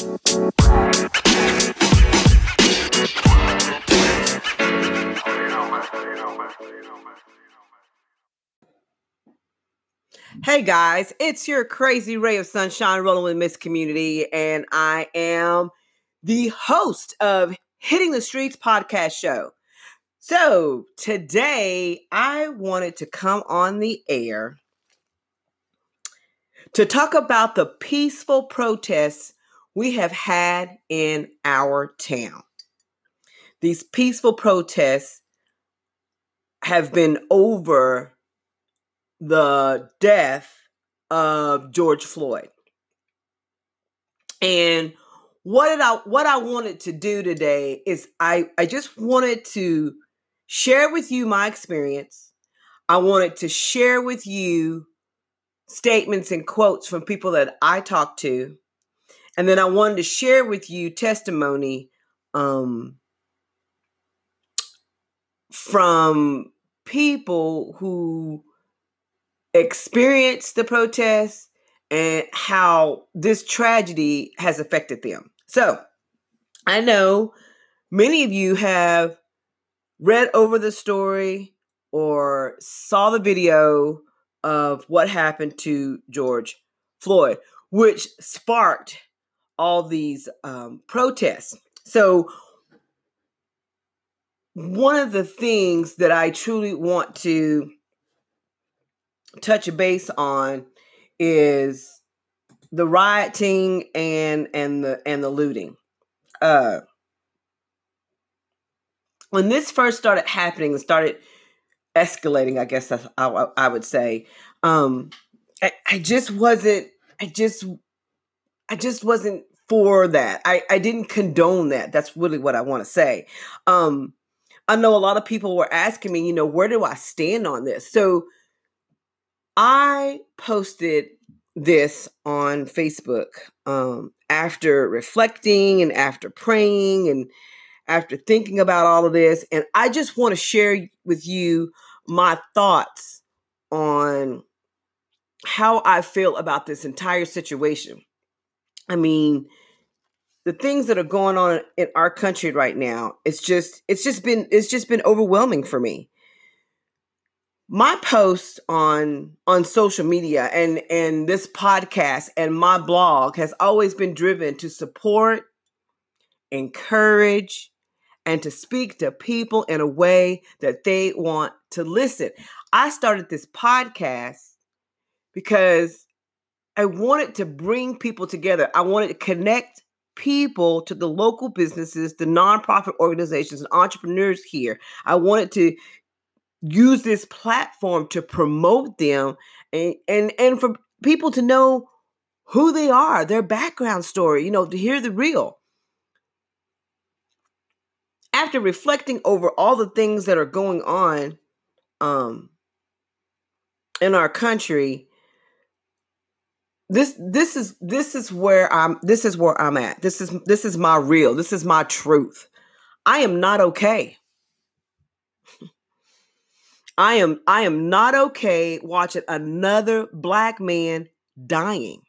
Hey guys, it's your crazy ray of sunshine rolling with Miss Community, and I am the host of Hitting the Streets podcast show. So today I wanted to come on the air to talk about the peaceful protests we have had in our town. These peaceful protests have been over the death of George Floyd. And what did I what I wanted to do today is I I just wanted to share with you my experience. I wanted to share with you statements and quotes from people that I talked to. And then I wanted to share with you testimony um, from people who experienced the protests and how this tragedy has affected them. So, I know many of you have read over the story or saw the video of what happened to George Floyd, which sparked all these um, protests. So, one of the things that I truly want to touch base on is the rioting and and the and the looting. Uh when this first started happening and started escalating, I guess that's I, I would say, um I, I just wasn't I just I just wasn't for that. I, I didn't condone that. That's really what I want to say. Um I know a lot of people were asking me, you know, where do I stand on this? So I posted this on Facebook um, after reflecting and after praying and after thinking about all of this. And I just want to share with you my thoughts on how I feel about this entire situation. I mean, the things that are going on in our country right now, it's just it's just been it's just been overwhelming for me. My posts on on social media and and this podcast and my blog has always been driven to support encourage and to speak to people in a way that they want to listen. I started this podcast because i wanted to bring people together. I wanted to connect people to the local businesses the nonprofit organizations and entrepreneurs here i wanted to use this platform to promote them and and and for people to know who they are, their background story, you know, to hear the real. After reflecting over all the things that are going on um in our country, this this is this is where I'm this is where I'm at. This is this is my real. This is my truth. I am not okay. I am I am not okay watching another black man dying.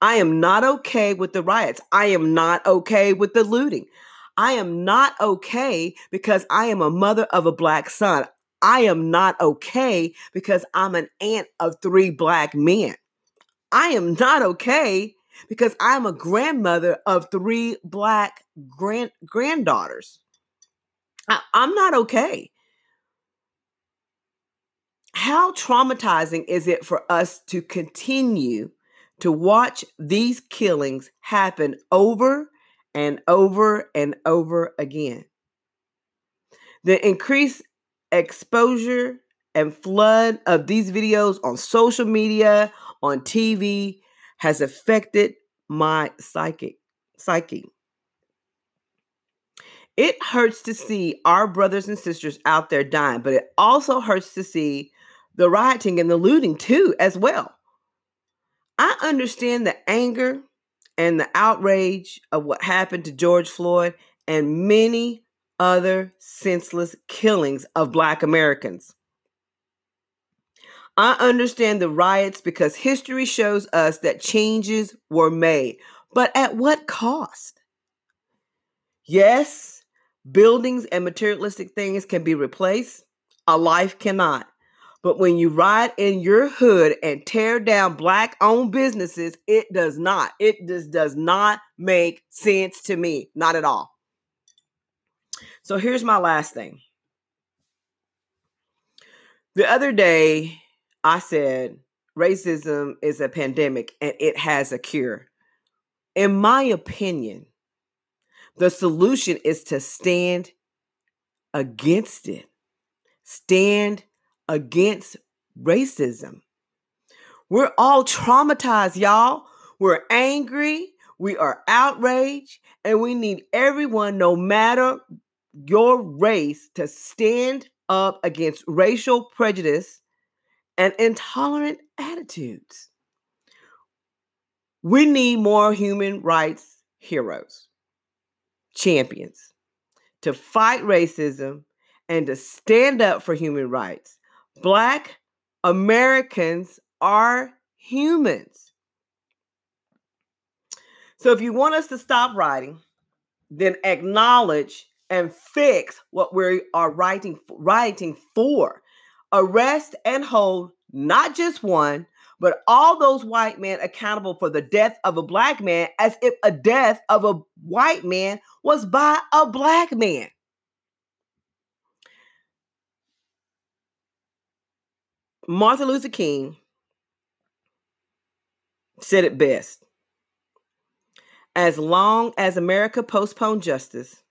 I am not okay with the riots. I am not okay with the looting. I am not okay because I am a mother of a black son. I am not okay because I'm an aunt of three black men. I am not okay because I'm a grandmother of three black grand granddaughters. I, am not okay how traumatizing is it for us to continue to watch these killings happen over and over and over again? The increased exposure and flood of these videos on social media, on TV, has affected my psychic psyche. It hurts to see our brothers and sisters out there dying, but it also hurts to see the rioting and the looting too, as well. I understand the anger and the outrage of what happened to George Floyd and many other senseless killings of Black Americans. I understand the riots because history shows us that changes were made. But at what cost? Yes, buildings and materialistic things can be replaced, a life cannot. But when you ride in your hood and tear down black owned businesses, it does not. It just does not make sense to me. Not at all. So here's my last thing. The other day, I said racism is a pandemic and it has a cure. In my opinion, the solution is to stand against it. Stand against racism. We're all traumatized, y'all. We're angry, we are outraged, and we need everyone, no matter your race, to stand up against racial prejudice and intolerant attitudes. We need more human rights heroes, champions, to fight racism and to stand up for human rights. Black Americans are humans. So if you want us to stop writing, then acknowledge and fix what we are writing writing for. Arrest and hold not just one, but all those white men accountable for the death of a black man as if a death of a white man was by a black man. Martin Luther King said it best. As long as America postponed justice,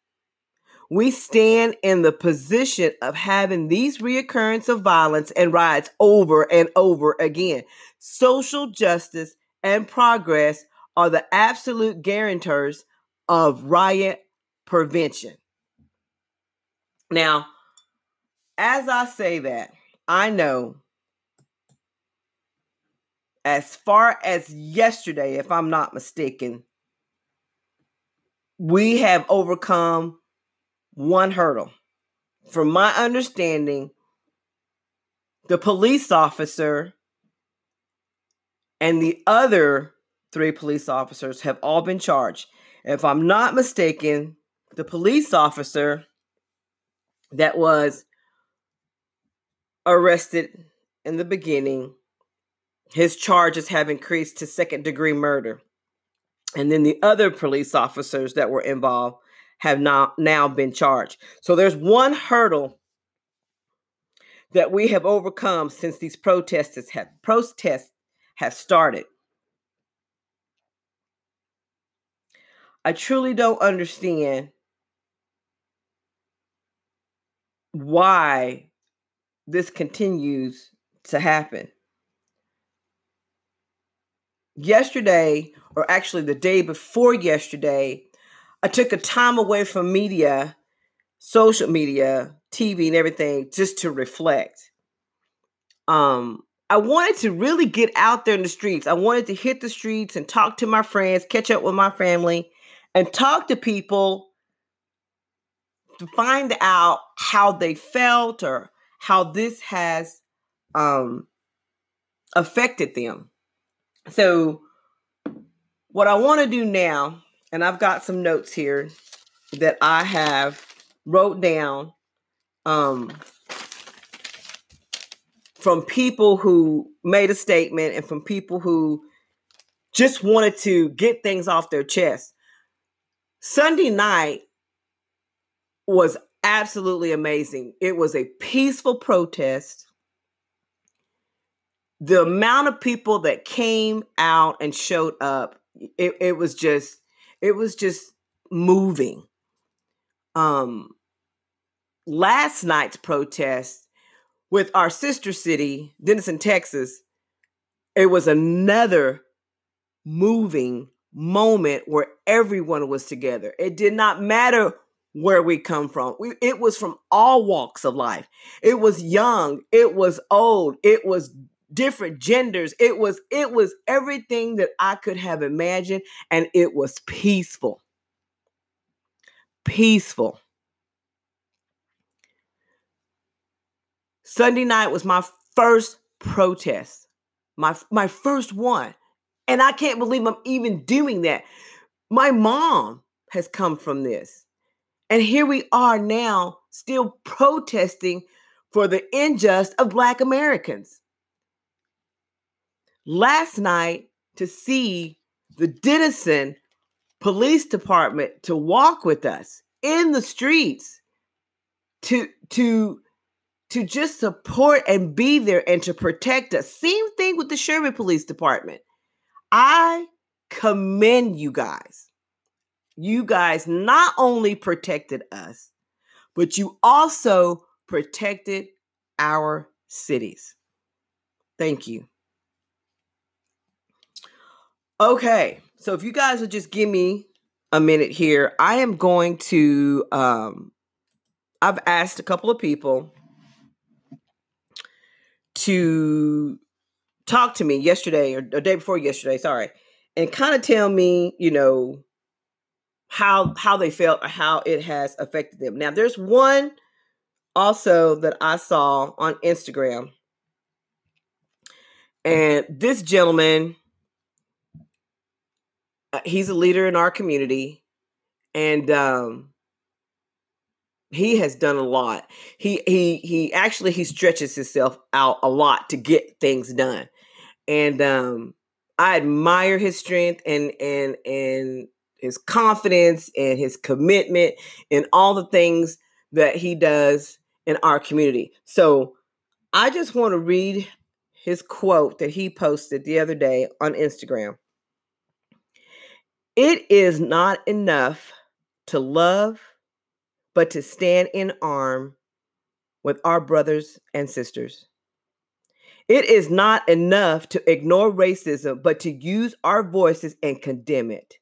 we stand in the position of having these reoccurrence of violence and riots over and over again. Social justice and progress are the absolute guarantors of riot prevention. Now, as I say that, I know as far as yesterday, if I'm not mistaken, we have overcome one hurdle. From my understanding, the police officer and the other three police officers have all been charged. If I'm not mistaken, the police officer that was arrested in the beginning his charges have increased to second degree murder. And then the other police officers that were involved have not now been charged. So there's one hurdle that we have overcome since these protests have protests have started. I truly don't understand why this continues to happen yesterday, or actually the day before yesterday, I took a time away from media, social media, TV, and everything just to reflect. Um, I wanted to really get out there in the streets. I wanted to hit the streets and talk to my friends, catch up with my family, and talk to people to find out how they felt or how this has um, affected them. So, what I want to do now, and I've got some notes here that I have wrote down um, from people who made a statement and from people who just wanted to get things off their chest. Sunday night was absolutely amazing. It was a peaceful protest the amount of people that came out and showed up it, it was just it was just moving um last night's protest with our sister city denison texas it was another moving moment where everyone was together it did not matter where we come from. We, it was from all walks of life. It was young, it was old, it was different genders. It was it was everything that I could have imagined and it was peaceful. Peaceful. Sunday night was my first protest. My my first one. And I can't believe I'm even doing that My mom has come from this. And here we are now still protesting for the injustice of Black Americans. Last night, to see the Denison Police Department to walk with us in the streets, to to to just support and be there and to protect us. Same thing with the Sherman Police Department. I commend you guys you guys not only protected us, but you also protected our cities. Thank you. Okay, so if you guys would just give me a minute here, I am going to um I've asked a couple of people to talk to me yesterday or the day before yesterday, sorry, and kind of tell me, you know, how how they felt or how it has affected them. Now, there's one also that I saw on Instagram, and this gentleman, he's a leader in our community, and um, he has done a lot. He he he actually he stretches himself out a lot to get things done, and um, I admire his strength and and and his confidence and his commitment and all the things that he does in our community. So I just want to read his quote that he posted the other day on Instagram. It is not enough to love, but to stand in arm with our brothers and sisters. It is not enough to ignore racism, but to use our voices and condemn it.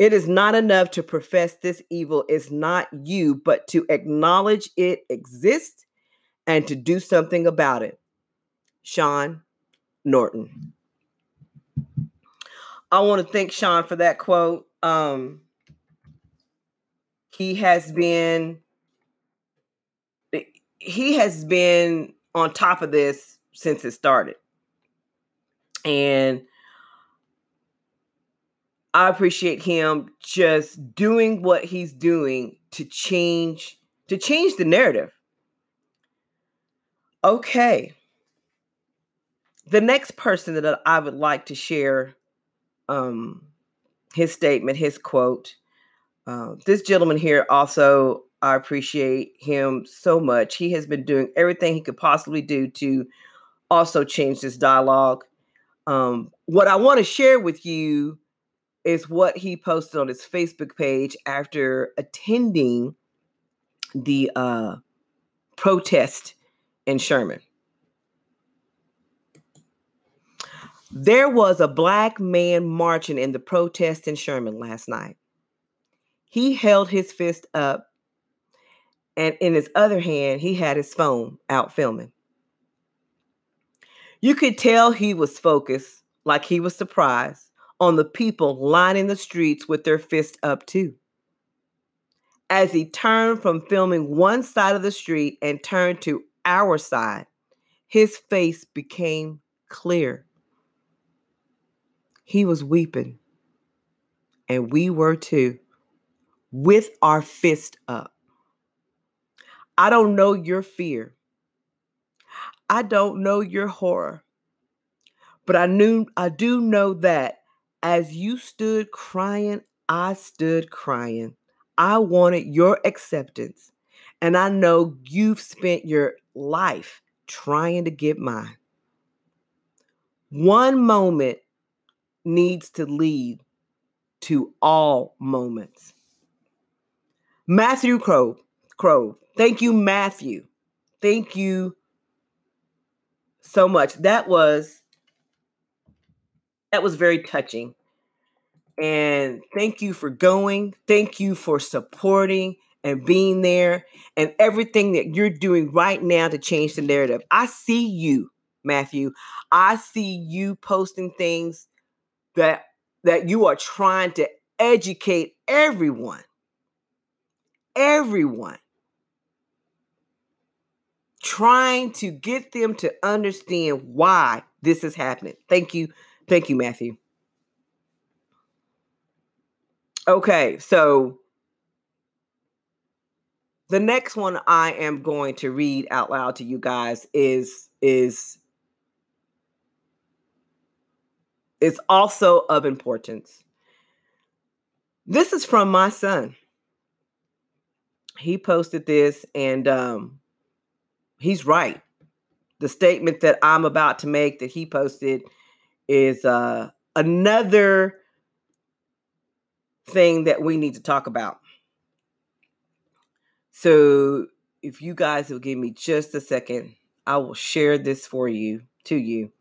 It is not enough to profess this evil is not you, but to acknowledge it exists and to do something about it. Sean Norton. I want to thank Sean for that quote. Um, he has been he has been on top of this since it started. And I appreciate him just doing what he's doing to change to change the narrative. Okay. The next person that I would like to share um, his statement, his quote. Uh, this gentleman here also, I appreciate him so much. He has been doing everything he could possibly do to also change this dialogue. Um, what I want to share with you is what he posted on his Facebook page after attending the uh, protest in Sherman. There was a black man marching in the protest in Sherman last night. He held his fist up, and in his other hand, he had his phone out filming. You could tell he was focused, like he was surprised on the people lining the streets with their fists up too. As he turned from filming one side of the street and turned to our side, his face became clear. He was weeping, and we were too, with our fist up. I don't know your fear. I don't know your horror. But I knew I do know that as you stood crying, I stood crying. I wanted your acceptance. And I know you've spent your life trying to get mine. One moment needs to lead to all moments. Matthew Crow, Crow. Thank you, Matthew. Thank you so much. That was that was very touching. And thank you for going. Thank you for supporting and being there and everything that you're doing right now to change the narrative. I see you, Matthew. I see you posting things that that you are trying to educate everyone. Everyone. Trying to get them to understand why this is happening. Thank you Thank you, Matthew. Okay, so the next one I am going to read out loud to you guys is is is also of importance. This is from my son. He posted this and um he's right. The statement that I'm about to make that he posted is uh another thing that we need to talk about. So, if you guys will give me just a second, I will share this for you to you.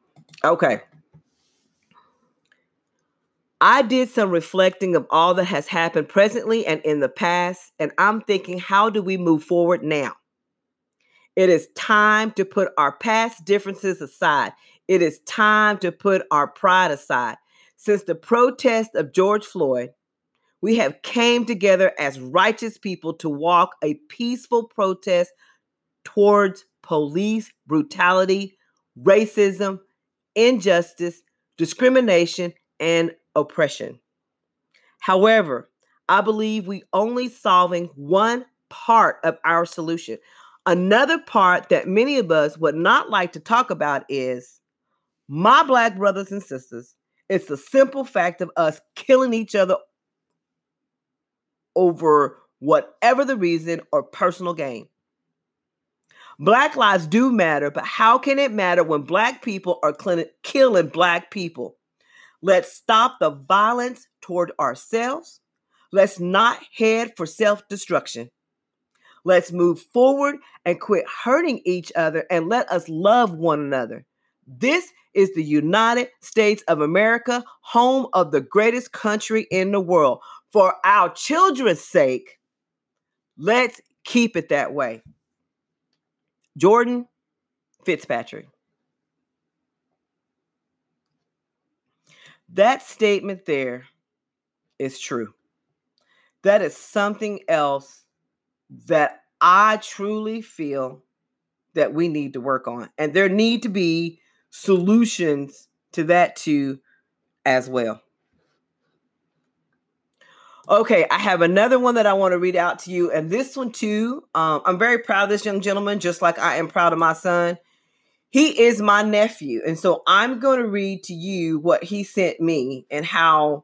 Okay. I did some reflecting of all that has happened presently and in the past, and I'm thinking, how do we move forward now? It is time to put our past differences aside. It is time to put our pride aside. Since the protest of George Floyd, we have came together as righteous people to walk a peaceful protest towards police brutality, racism, injustice, discrimination, and oppression. However, I believe we only solving one part of our solution. Another part that many of us would not like to talk about is my black brothers and sisters. It's the simple fact of us killing each other over whatever the reason or personal gain. Black lives do matter, but how can it matter when black people are killing black people? Let's stop the violence toward ourselves. Let's not head for self destruction. Let's move forward and quit hurting each other and let us love one another. This is the United States of America, home of the greatest country in the world for our children's sake, let's keep it that way. Jordan Fitzpatrick. That statement there is true. That is something else that I truly feel that we need to work on. And there need to be solutions to that too as well. Okay, I have another one that I want to read out to you. And this one, too, um, I'm very proud of this young gentleman, just like I am proud of my son. He is my nephew. And so I'm going to read to you what he sent me and how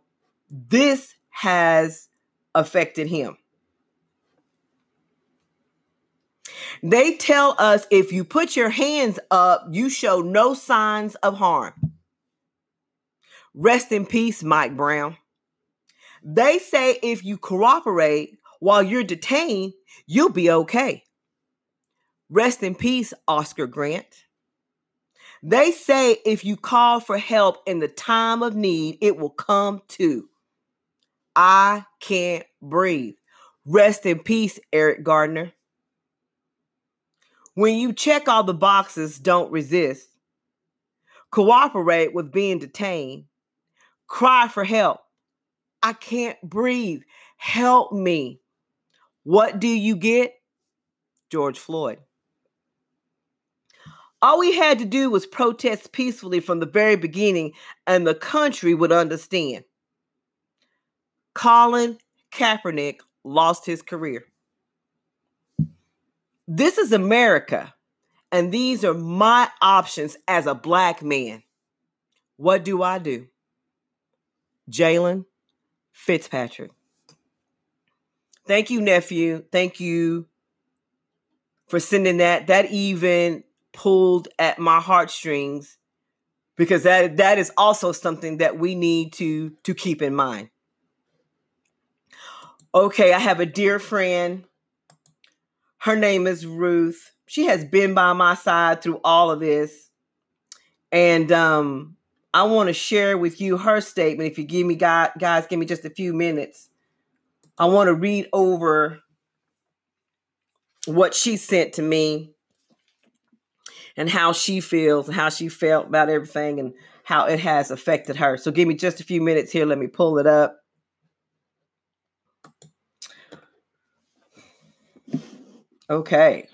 this has affected him. They tell us if you put your hands up, you show no signs of harm. Rest in peace, Mike Brown. They say if you cooperate while you're detained, you'll be okay. Rest in peace, Oscar Grant. They say if you call for help in the time of need, it will come to. I can't breathe. Rest in peace, Eric Gardner. When you check all the boxes, don't resist. Cooperate with being detained. Cry for help. I can't breathe. Help me. What do you get? George Floyd. All we had to do was protest peacefully from the very beginning, and the country would understand. Colin Kaepernick lost his career. This is America, and these are my options as a black man. What do I do? Jalen, Fitzpatrick. Thank you, nephew. Thank you for sending that. That even pulled at my heartstrings because that that is also something that we need to to keep in mind. Okay, I have a dear friend. Her name is Ruth. She has been by my side through all of this. And um I want to share with you her statement. If you give me, guys, guys, give me just a few minutes. I want to read over what she sent to me and how she feels and how she felt about everything and how it has affected her. So give me just a few minutes here. Let me pull it up. Okay.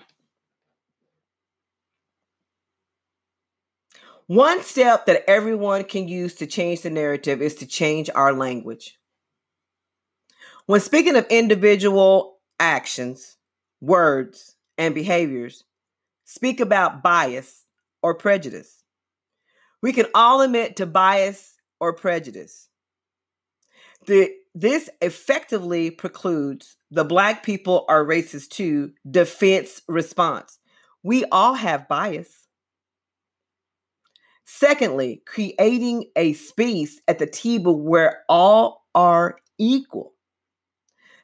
One step that everyone can use to change the narrative is to change our language. When speaking of individual actions, words, and behaviors, speak about bias or prejudice. We can all admit to bias or prejudice. The, this effectively precludes the black people are racist too defense response. We all have bias. Secondly, creating a space at the table where all are equal.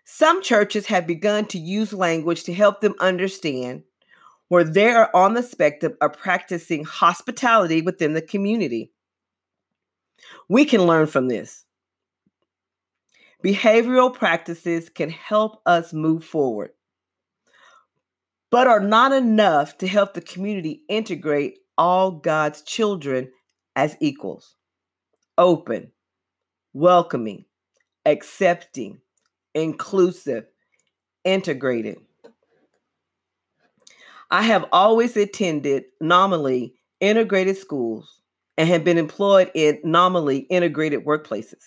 Some churches have begun to use language to help them understand where they are on the spectrum of practicing hospitality within the community. We can learn from this. Behavioral practices can help us move forward, but are not enough to help the community integrate all God's children as equals, open, welcoming, accepting, inclusive, integrated. I have always attended nominally integrated schools and have been employed in nominally integrated workplaces.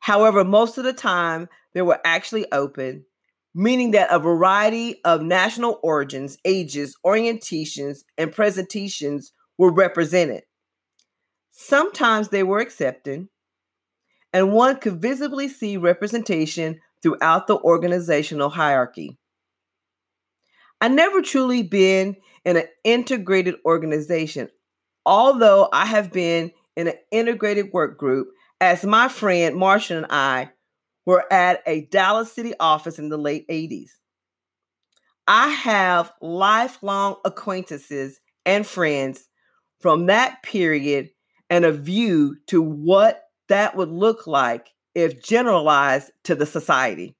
However, most of the time they were actually open, meaning that a variety of national origins, ages, orientations, and presentations were represented. Sometimes they were accepted, and one could visibly see representation throughout the organizational hierarchy. I never truly been in an integrated organization, although I have been in an integrated work group as my friend Marsha and I were at a Dallas City office in the late 80s. I have lifelong acquaintances and friends from that period and a view to what that would look like if generalized to the society.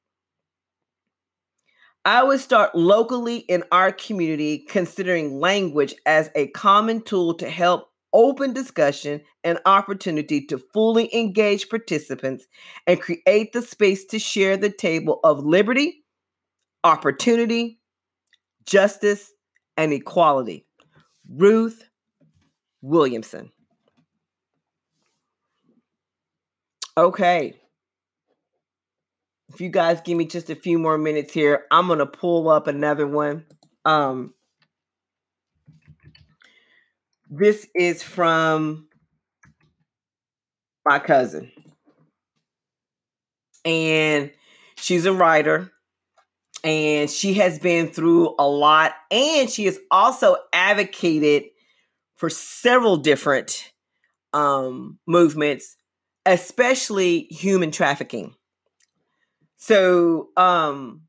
I would start locally in our community, considering language as a common tool to help open discussion and opportunity to fully engage participants and create the space to share the table of liberty, opportunity, justice, and equality. Ruth Williamson. Okay. If you guys give me just a few more minutes here, I'm going to pull up another one. Um this is from my cousin. And she's a writer and she has been through a lot and she has also advocated for several different um, movements especially human trafficking. So, um,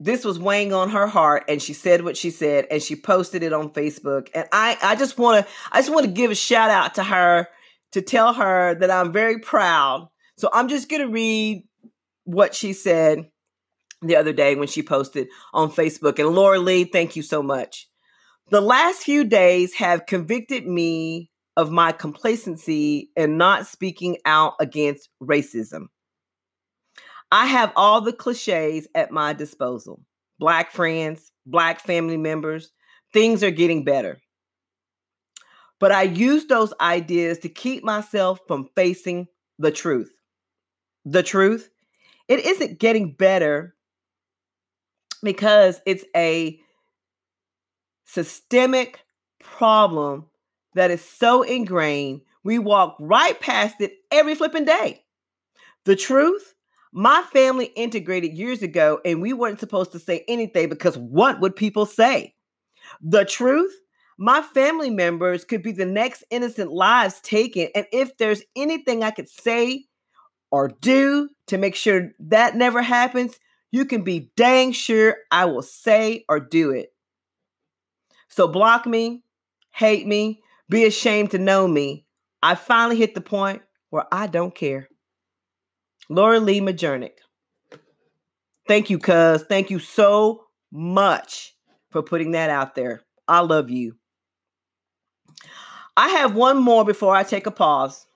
this was weighing on her heart and she said what she said and she posted it on Facebook and I I just want to I just want to give a shout out to her to tell her that I'm very proud. So I'm just going to read what she said the other day when she posted on Facebook and Laura Lee, thank you so much. The last few days have convicted me of my complacency in not speaking out against racism. I have all the cliches at my disposal Black friends, Black family members. Things are getting better. But I use those ideas to keep myself from facing the truth. The truth, it isn't getting better because it's a systemic problem that is so ingrained, we walk right past it every flipping day. The truth, my family integrated years ago and we weren't supposed to say anything because what would people say? The truth, my family members could be the next innocent lives taken. And if there's anything I could say or do to make sure that never happens, you can be dang sure I will say or do it. So block me, hate me, be ashamed to know me. I finally hit the point where I don't care. Laura Lee Majernick. Thank you, cuz. Thank you so much for putting that out there. I love you. I have one more before I take a pause.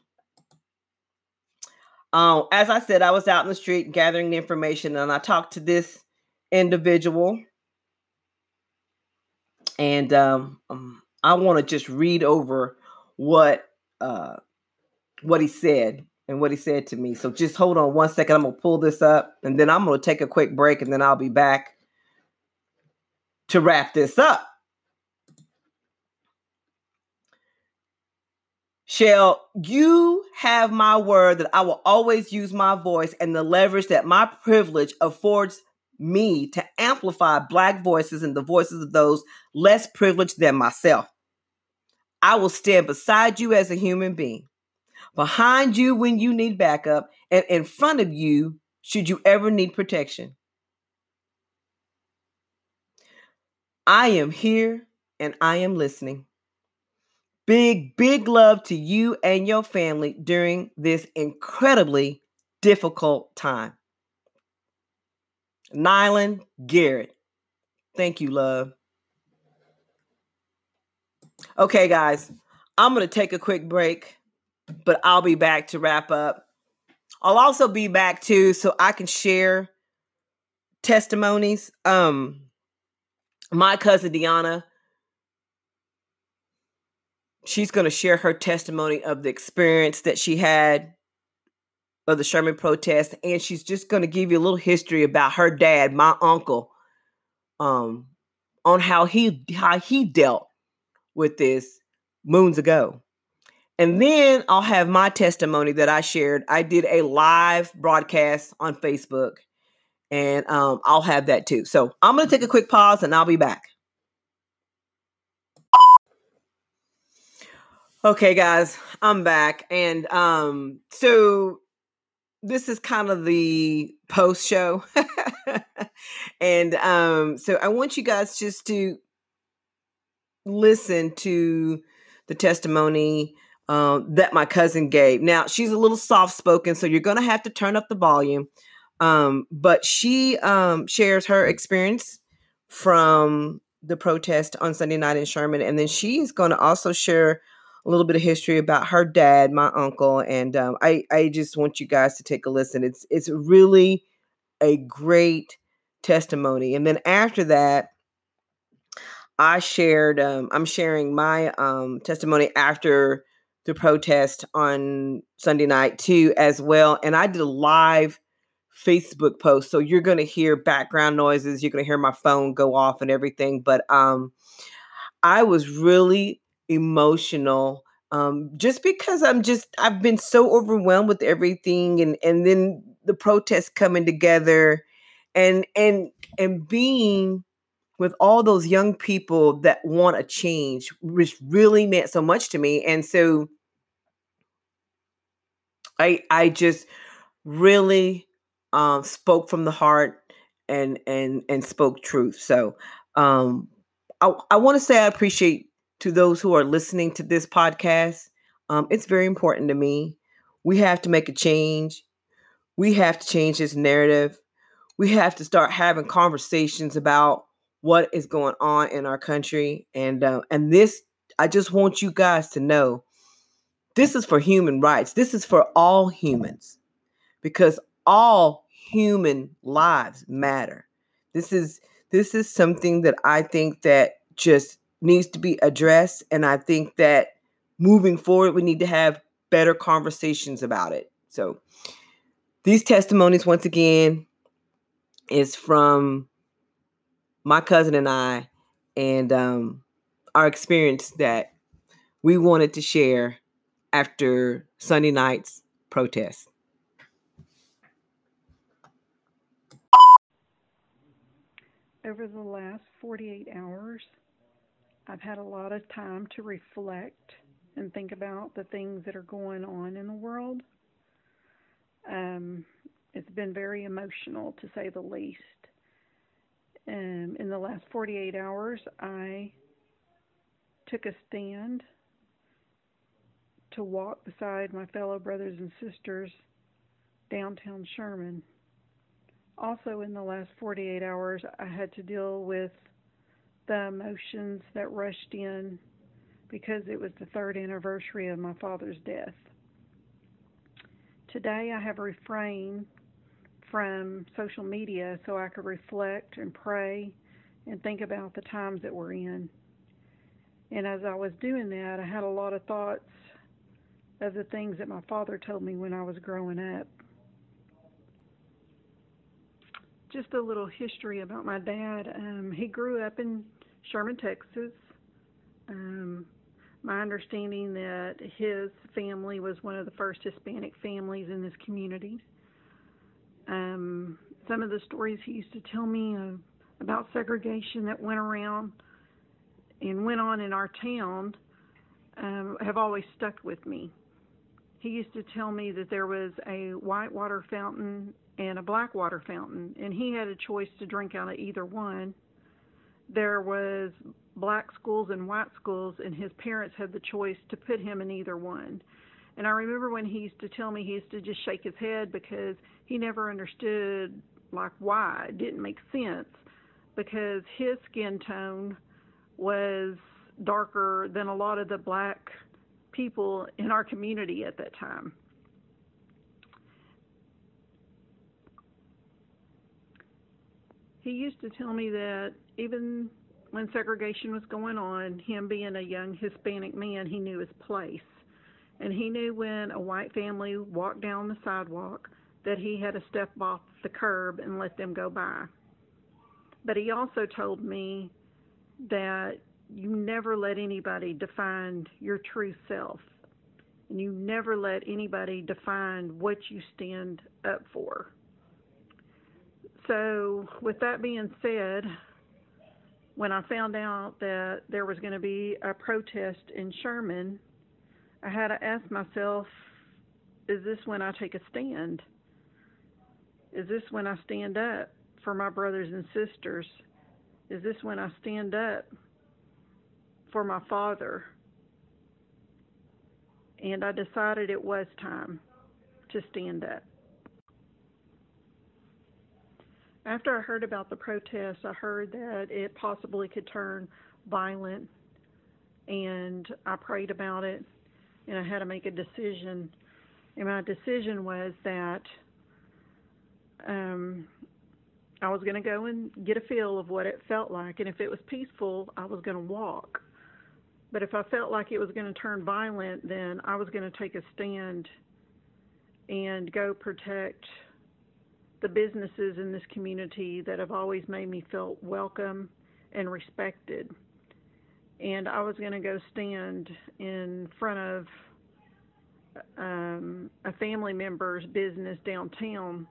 Um, as I said, I was out in the street gathering the information and I talked to this individual. And um, um I want to just read over what uh, what he said. and what he said to me. So just hold on one second. I'm gonna pull this up and then I'm gonna take a quick break and then I'll be back to wrap this up. Shell, you have my word that I will always use my voice and the leverage that my privilege affords me to amplify Black voices and the voices of those less privileged than myself. I will stand beside you as a human being, behind you when you need backup, and in front of you should you ever need protection. I am here and I am listening. Big, big love to you and your family during this incredibly difficult time. Nylan Garrett. Thank you, love. Okay, guys, I'm going to take a quick break, but I'll be back to wrap up. I'll also be back too so I can share testimonies. Um my cousin Deanna she's going to share her testimony of the experience that she had of the Sherman protest, and she's just going to give you a little history about her dad, my uncle, um, on how he how he dealt with this moons ago. And then I'll have my testimony that I shared. I did a live broadcast on Facebook, and um, I'll have that too. So I'm going to take a quick pause, and I'll be back. Okay, guys, I'm back, and um, so this is kind of the post show. and um, so I want you guys just to listen to the testimony um, that my cousin gave. Now, she's a little soft spoken, so you're going to have to turn up the volume. Um, but she um, shares her experience from the protest on Sunday night in Sherman. And then she's going to also share a little bit of history about her dad, my uncle, and um, I I just want you guys to take a listen. It's it's really a great testimony. And then after that, I shared. Um, I'm sharing my um, testimony after the protest on Sunday night too, as well. And I did a live Facebook post, so you're going to hear background noises. You're going to hear my phone go off and everything. But um, I was really emotional um, just because I'm just I've been so overwhelmed with everything and and then the protests coming together and and and being with all those young people that want a change which really meant so much to me and so I I just really um spoke from the heart and and and spoke truth so um I, I want to say I appreciate to those who are listening to this podcast, um, it's very important to me. We have to make a change. We have to change this narrative. We have to start having conversations about what is going on in our country, and uh, and this. I just want you guys to know, this is for human rights. This is for all humans, because all human lives matter. This is this is something that I think that just needs to be addressed. And I think that moving forward, we need to have better conversations about it. So, these testimonies, once again, is from my cousin and I, and um, our experience that we wanted to share after Sunday night's protest. Over the last 48 hours, I've had a lot of time to reflect and think about the things that are going on in the world. Um, it's been very emotional to say the least. Um, in the last 48 hours, I took a stand to walk beside my fellow brothers and sisters downtown Sherman. Also, in the last 48 hours, I had to deal with the emotions that rushed in because it was the third anniversary of my father's death. Today I have refrained from social media so I could reflect and pray and think about the times that we're in. And as I was doing that, I had a lot of thoughts of the things that my father told me when I was growing up. Just a little history about my dad. Um, he grew up in Sherman, Texas. Um, my understanding that his family was one of the first Hispanic families in this community. Um, some of the stories he used to tell me uh, about segregation that went around and went on in our town um, have always stuck with me. He used to tell me that there was a white water fountain and a black water fountain, and he had a choice to drink out of either one. There was black schools and white schools, and his parents had the choice to put him in either one. And I remember when he used to tell me, he used to just shake his head because he never understood like why it didn't make sense because his skin tone was darker than a lot of the black people in our community at that time. He used to tell me that even when segregation was going on, him being a young Hispanic man, he knew his place. And he knew when a white family walked down the sidewalk that he had to step off the curb and let them go by. But he also told me that you never let anybody define your true self. And you never let anybody define what you stand up for. So, with that being said, when I found out that there was going to be a protest in Sherman, I had to ask myself, is this when I take a stand? Is this when I stand up for my brothers and sisters? Is this when I stand up for my father? And I decided it was time to stand up. After I heard about the protests, I heard that it possibly could turn violent, and I prayed about it, and I had to make a decision. And my decision was that um, I was going to go and get a feel of what it felt like, and if it was peaceful, I was going to walk. But if I felt like it was going to turn violent, then I was going to take a stand and go protect the businesses in this community that have always made me feel welcome and respected. And I was going to go stand in front of um, a family member's business downtown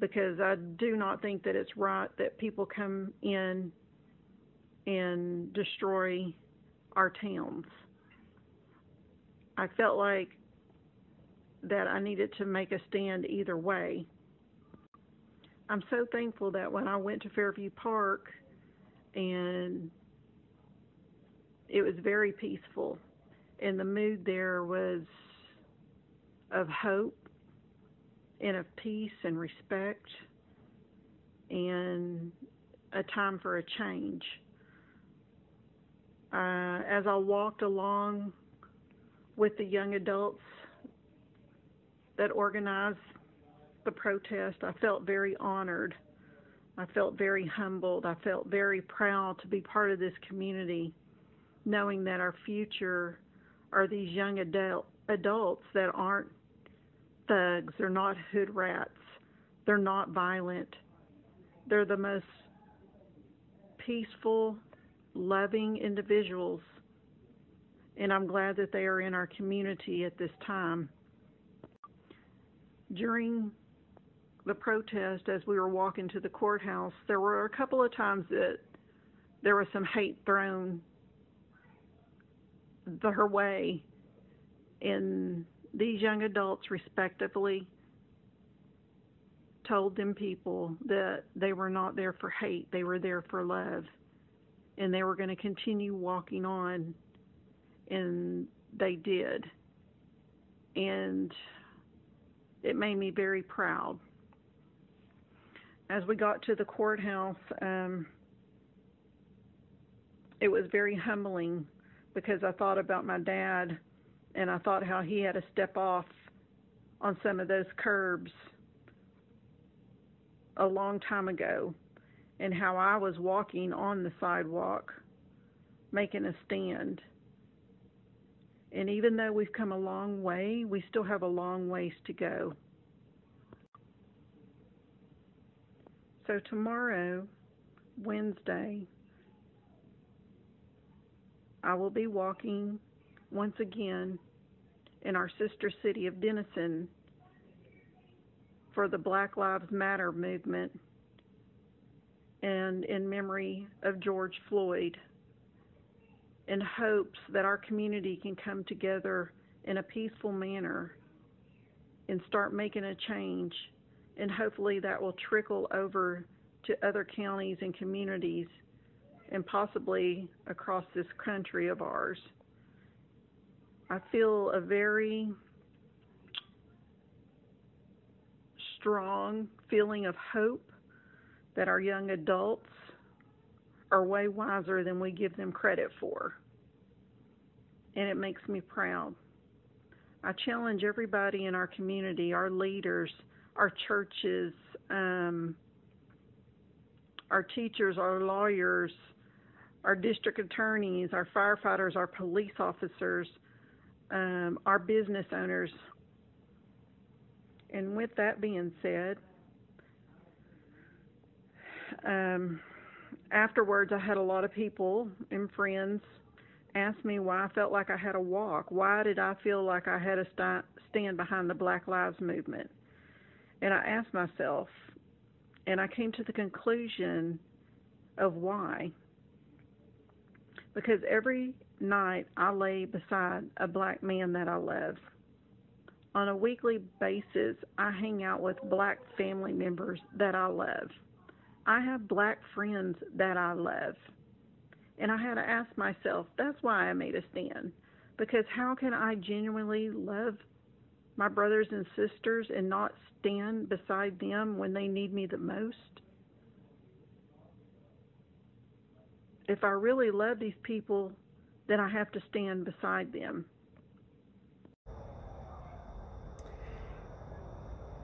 because I do not think that it's right that people come in and destroy our towns. I felt like that I needed to make a stand either way. I'm so thankful that when I went to Fairview Park and it was very peaceful and the mood there was of hope and of peace and respect and a time for a change. Uh, as I walked along with the young adults that organized the protest, I felt very honored. I felt very humbled. I felt very proud to be part of this community, knowing that our future are these young adult, adults that aren't thugs, they're not hood rats, they're not violent. They're the most peaceful, loving individuals. And I'm glad that they are in our community at this time. During the protest, as we were walking to the courthouse, there were a couple of times that there was some hate thrown her way. And these young adults, respectively, told them people that they were not there for hate, they were there for love. And they were going to continue walking on, and they did. And it made me very proud. As we got to the courthouse, um, it was very humbling because I thought about my dad and I thought how he had to step off on some of those curbs a long time ago and how I was walking on the sidewalk making a stand. And even though we've come a long way, we still have a long ways to go. So, tomorrow, Wednesday, I will be walking once again in our sister city of Denison for the Black Lives Matter movement and in memory of George Floyd in hopes that our community can come together in a peaceful manner and start making a change. And hopefully that will trickle over to other counties and communities and possibly across this country of ours. I feel a very strong feeling of hope that our young adults are way wiser than we give them credit for. And it makes me proud. I challenge everybody in our community, our leaders, our churches, um, our teachers, our lawyers, our district attorneys, our firefighters, our police officers, um, our business owners. And with that being said, um, afterwards, I had a lot of people and friends ask me why I felt like I had to walk. Why did I feel like I had to st- stand behind the Black Lives Movement? And I asked myself, and I came to the conclusion of why. Because every night I lay beside a black man that I love. On a weekly basis, I hang out with black family members that I love. I have black friends that I love. And I had to ask myself, that's why I made a stand. Because how can I genuinely love my brothers and sisters and not stand beside them when they need me the most? If I really love these people, then I have to stand beside them.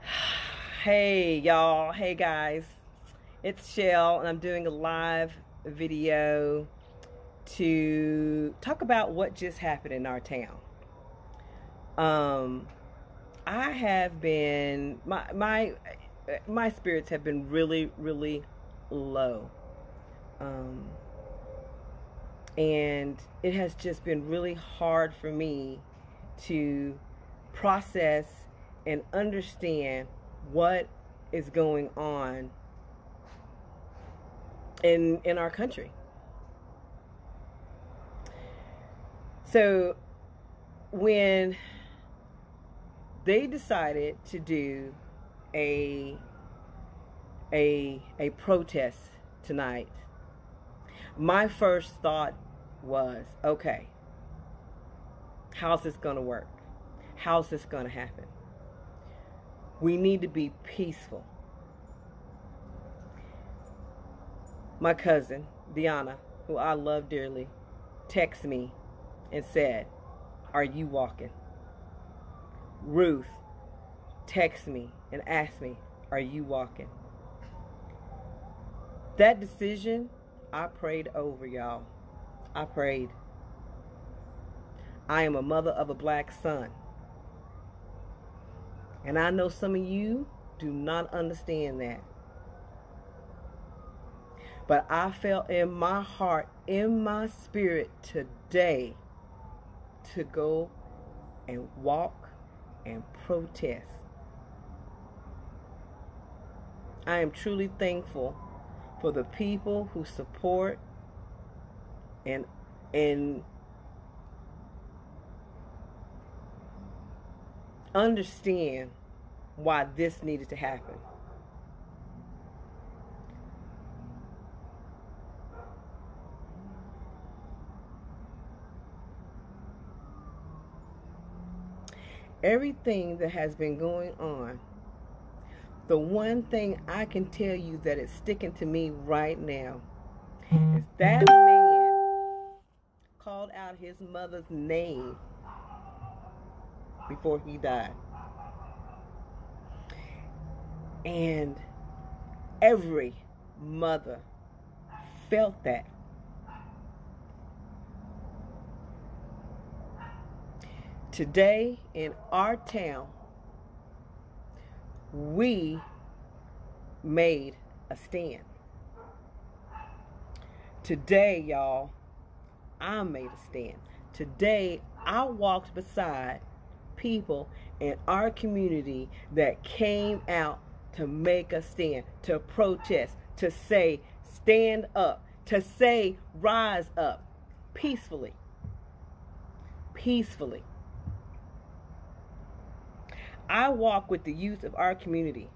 Hey, y'all. Hey, guys. It's Shell, and I'm doing a live video to talk about what just happened in our town. Um, I have been my my my spirits have been really really low. Um, and it has just been really hard for me to process and understand what is going on in in our country. So when they decided to do a a a protest tonight, my first thought was, okay, how's this going to work? How's this going to happen? We need to be peaceful. my cousin, Deanna, who I love dearly, texted me and said, Are you walking? Ruth texted me and asked me, Are you walking? That decision, I prayed over, y'all. I prayed. I am a mother of a black son. And I know some of you do not understand that. But I felt in my heart, in my spirit today to go and walk and protest. I am truly thankful for the people who support and and understand why this needed to happen. Everything that has been going on, the one thing I can tell you that is sticking to me right now is mm-hmm. that man called out his mother's name before he died. And every mother felt that. Today in our town, we made a stand. Today, y'all, I made a stand. Today, I walked beside people in our community that came out to make a stand, to protest, to say, stand up, to say, rise up peacefully. Peacefully. I walk with the youth of our community.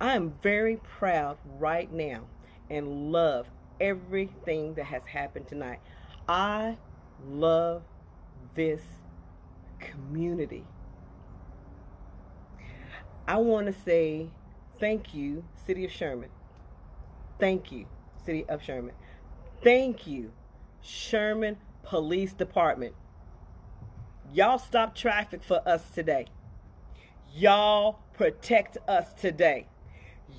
I am very proud right now and love everything that has happened tonight. I love this community. I want to say thank you, City of Sherman. Thank you, City of Sherman. Thank you, Sherman Police Department. Y'all stop traffic for us today. Y'all protect us today.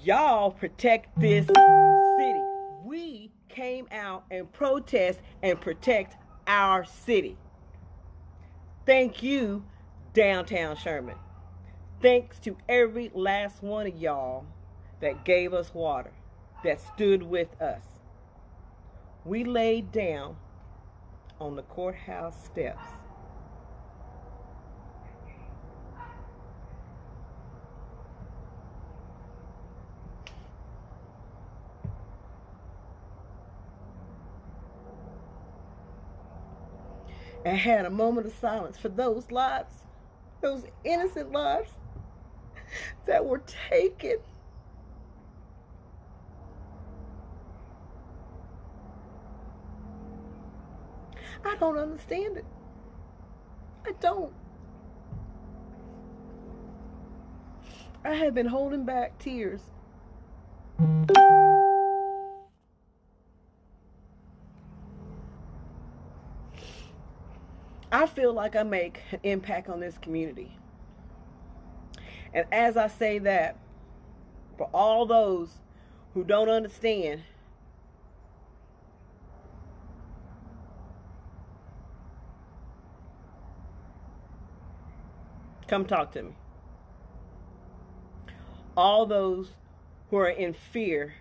Y'all protect this city. We came out and protest and protect our city. Thank you, downtown Sherman. Thanks to every last one of y'all that gave us water, that stood with us. We laid down on the courthouse steps. And had a moment of silence for those lives, those innocent lives that were taken. I don't understand it. I don't. I have been holding back tears. I feel like I make an impact on this community. And as I say that, for all those who don't understand, come talk to me. All those who are in fear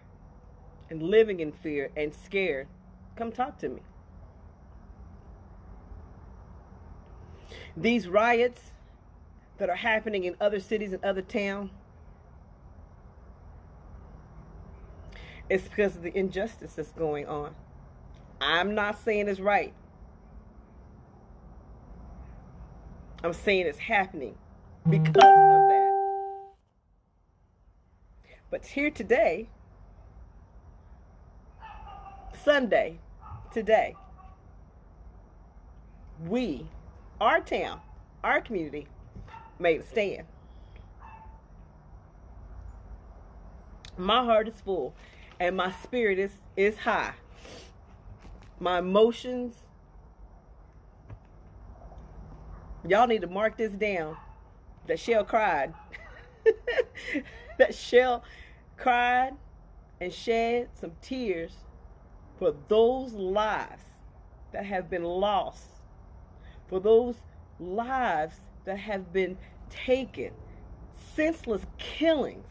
and living in fear and scared, come talk to me. These riots that are happening in other cities and other towns, it's because of the injustice that's going on. I'm not saying it's right. I'm saying it's happening because of that. But here today, Sunday, today, we, our town, our community, made a stand. My heart is full and my spirit is, is high. My emotions, y'all need to mark this down. That Shell cried. that Shell cried and shed some tears for those lives that have been lost, for those lives that have been taken, senseless killings.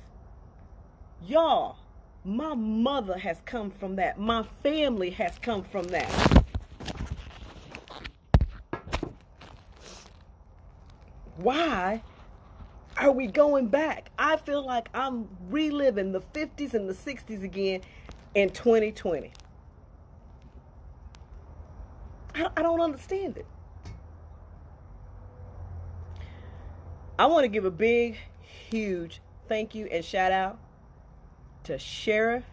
Y'all, my mother has come from that. My family has come from that. Why are we going back? I feel like I'm reliving the 50s and the 60s again in 2020. I don't understand it. I want to give a big, huge thank you and shout out to Sheriff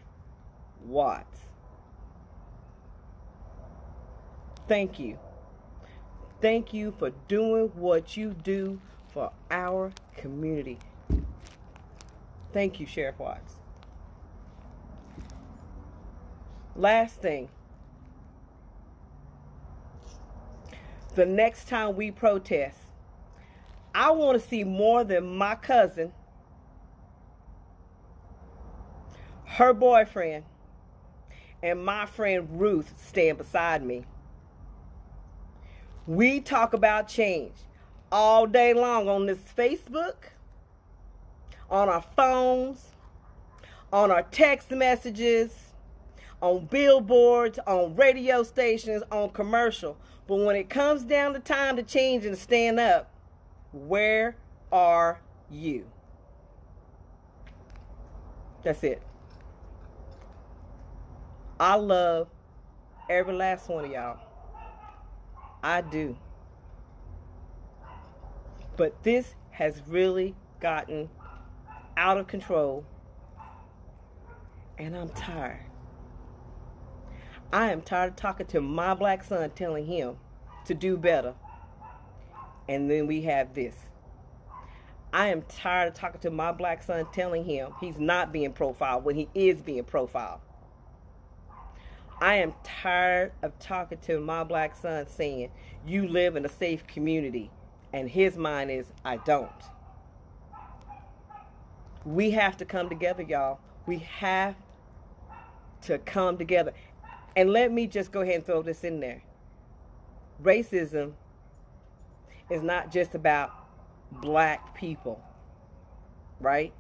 Watts. Thank you. Thank you for doing what you do for our community. Thank you, Sheriff Watts. Last thing. The next time we protest, I want to see more than my cousin, her boyfriend, and my friend Ruth stand beside me. We talk about change all day long on this Facebook, on our phones, on our text messages, on billboards, on radio stations, on commercial. But when it comes down to time to change and stand up, where are you? That's it. I love every last one of y'all. I do. But this has really gotten out of control. And I'm tired. I am tired of talking to my black son telling him to do better. And then we have this. I am tired of talking to my black son telling him he's not being profiled when he is being profiled. I am tired of talking to my black son saying, You live in a safe community. And his mind is, I don't. We have to come together, y'all. We have to come together. And let me just go ahead and throw this in there. Racism is not just about black people, right?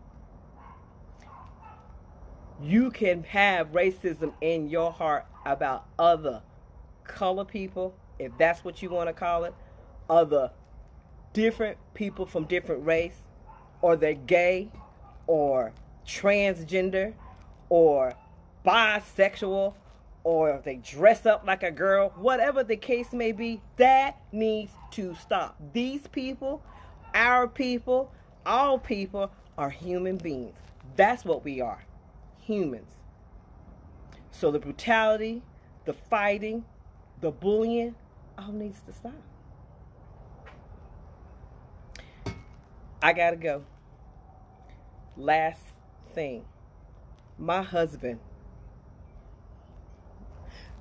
You can have racism in your heart about other color people, if that's what you want to call it, other different people from different race, or they're gay, or transgender, or bisexual, or they dress up like a girl, whatever the case may be, that needs to stop. These people, our people, all people are human beings. That's what we are humans. So the brutality, the fighting, the bullying, all needs to stop. I gotta go. Last thing. My husband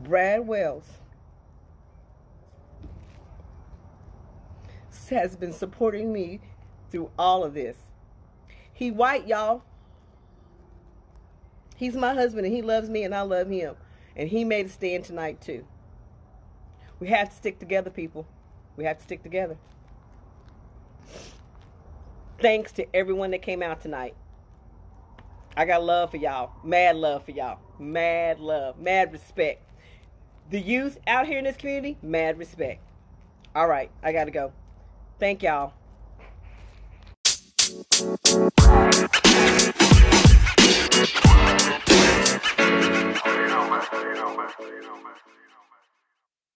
Brad Wells has been supporting me through all of this. He white, y'all. He's my husband and he loves me and I love him. And he made a stand tonight too. We have to stick together, people. We have to stick together. Thanks to everyone that came out tonight. I got love for y'all. Mad love for y'all. Mad love. Mad respect. The youth out here in this community, mad respect. All right, I got to go. Thank y'all. You. You. You.